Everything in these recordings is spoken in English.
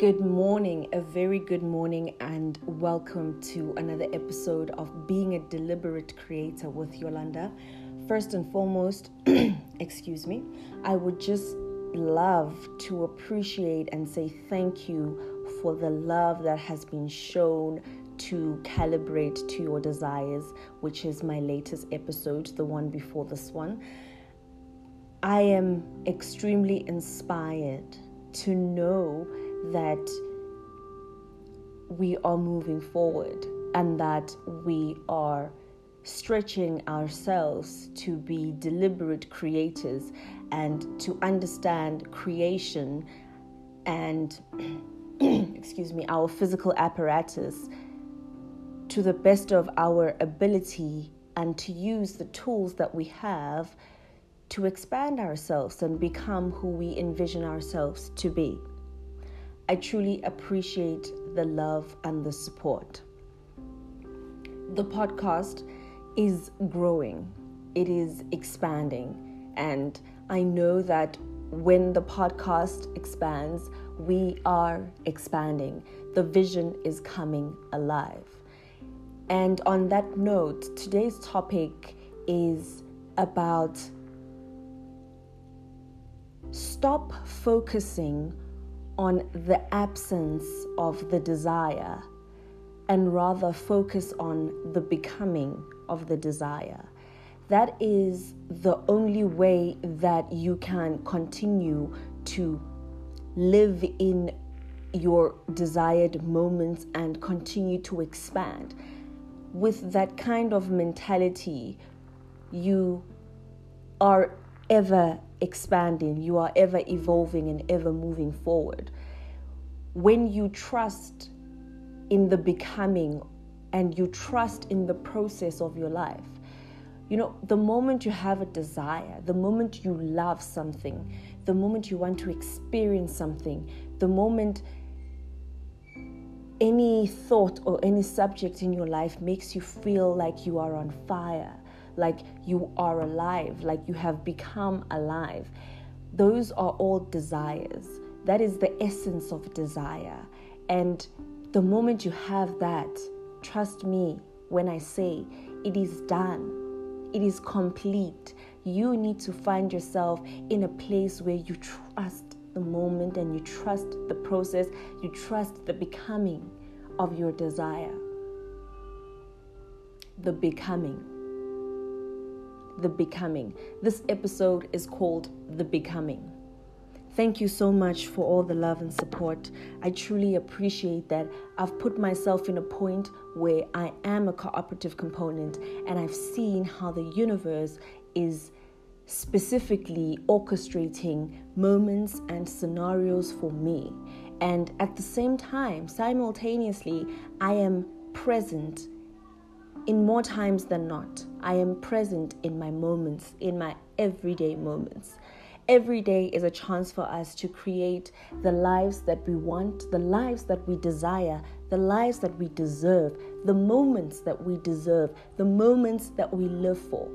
Good morning, a very good morning, and welcome to another episode of Being a Deliberate Creator with Yolanda. First and foremost, excuse me, I would just love to appreciate and say thank you for the love that has been shown to calibrate to your desires, which is my latest episode, the one before this one. I am extremely inspired to know that we are moving forward and that we are stretching ourselves to be deliberate creators and to understand creation and excuse me our physical apparatus to the best of our ability and to use the tools that we have to expand ourselves and become who we envision ourselves to be. I truly appreciate the love and the support. The podcast is growing, it is expanding, and I know that when the podcast expands, we are expanding. The vision is coming alive. And on that note, today's topic is about stop focusing on the absence of the desire and rather focus on the becoming of the desire. That is the only way that you can continue to live in your desired moments and continue to expand. With that kind of mentality, you are ever expanding, you are ever evolving and ever moving forward. When you trust in the becoming and you trust in the process of your life, you know, the moment you have a desire, the moment you love something, the moment you want to experience something, the moment any thought or any subject in your life makes you feel like you are on fire, like you are alive, like you have become alive. Those are all desires. That is the essence of desire. And the moment you have that, trust me when I say it is done, it is complete. You need to find yourself in a place where you trust the moment and you trust the process, you trust the becoming of your desire. The becoming the becoming. This episode is called The Becoming. Thank you so much for all the love and support. I truly appreciate that. I've put myself in a point where I am a cooperative component and I've seen how the universe is specifically orchestrating moments and scenarios for me. And at the same time, simultaneously, I am present in more times than not, I am present in my moments, in my everyday moments. Every day is a chance for us to create the lives that we want, the lives that we desire, the lives that we deserve, the moments that we deserve, the moments that we live for.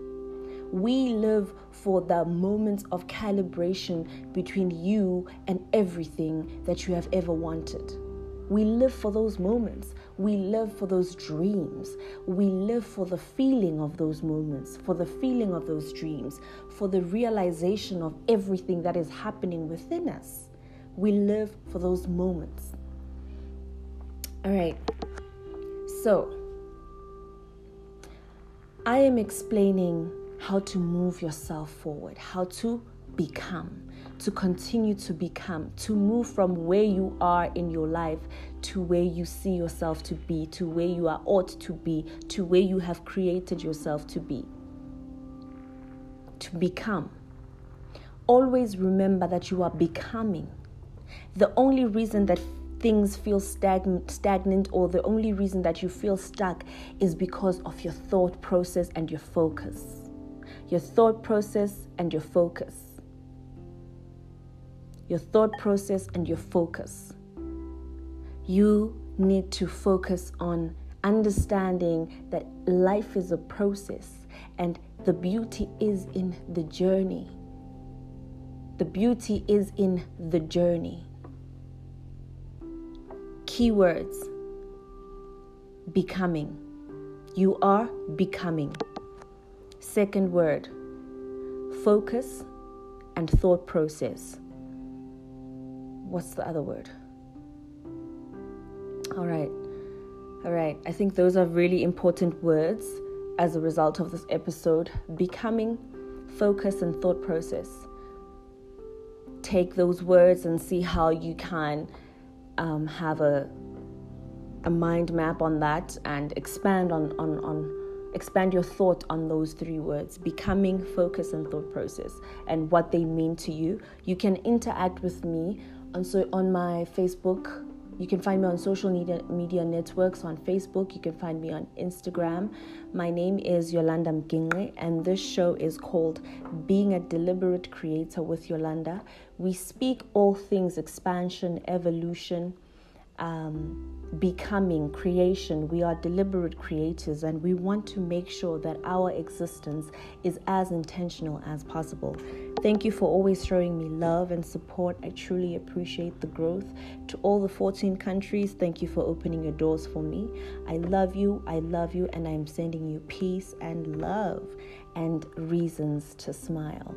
We live for the moments of calibration between you and everything that you have ever wanted. We live for those moments. We live for those dreams. We live for the feeling of those moments, for the feeling of those dreams, for the realization of everything that is happening within us. We live for those moments. All right. So, I am explaining how to move yourself forward, how to become to continue to become, to move from where you are in your life to where you see yourself to be, to where you are ought to be, to where you have created yourself to be. To become. Always remember that you are becoming. The only reason that things feel stagnant, stagnant or the only reason that you feel stuck is because of your thought process and your focus. Your thought process and your focus your thought process, and your focus. You need to focus on understanding that life is a process and the beauty is in the journey. The beauty is in the journey. Keywords becoming. You are becoming. Second word focus and thought process. What's the other word? All right. All right. I think those are really important words as a result of this episode becoming, focus, and thought process. Take those words and see how you can um, have a a mind map on that and expand on, on, on expand your thought on those three words becoming focus and thought process and what they mean to you you can interact with me on so on my facebook you can find me on social media, media networks on Facebook. You can find me on Instagram. My name is Yolanda Mgingre, and this show is called Being a Deliberate Creator with Yolanda. We speak all things expansion, evolution, um, becoming, creation. We are deliberate creators and we want to make sure that our existence is as intentional as possible. Thank you for always showing me love and support. I truly appreciate the growth. To all the 14 countries, thank you for opening your doors for me. I love you, I love you, and I'm sending you peace and love and reasons to smile.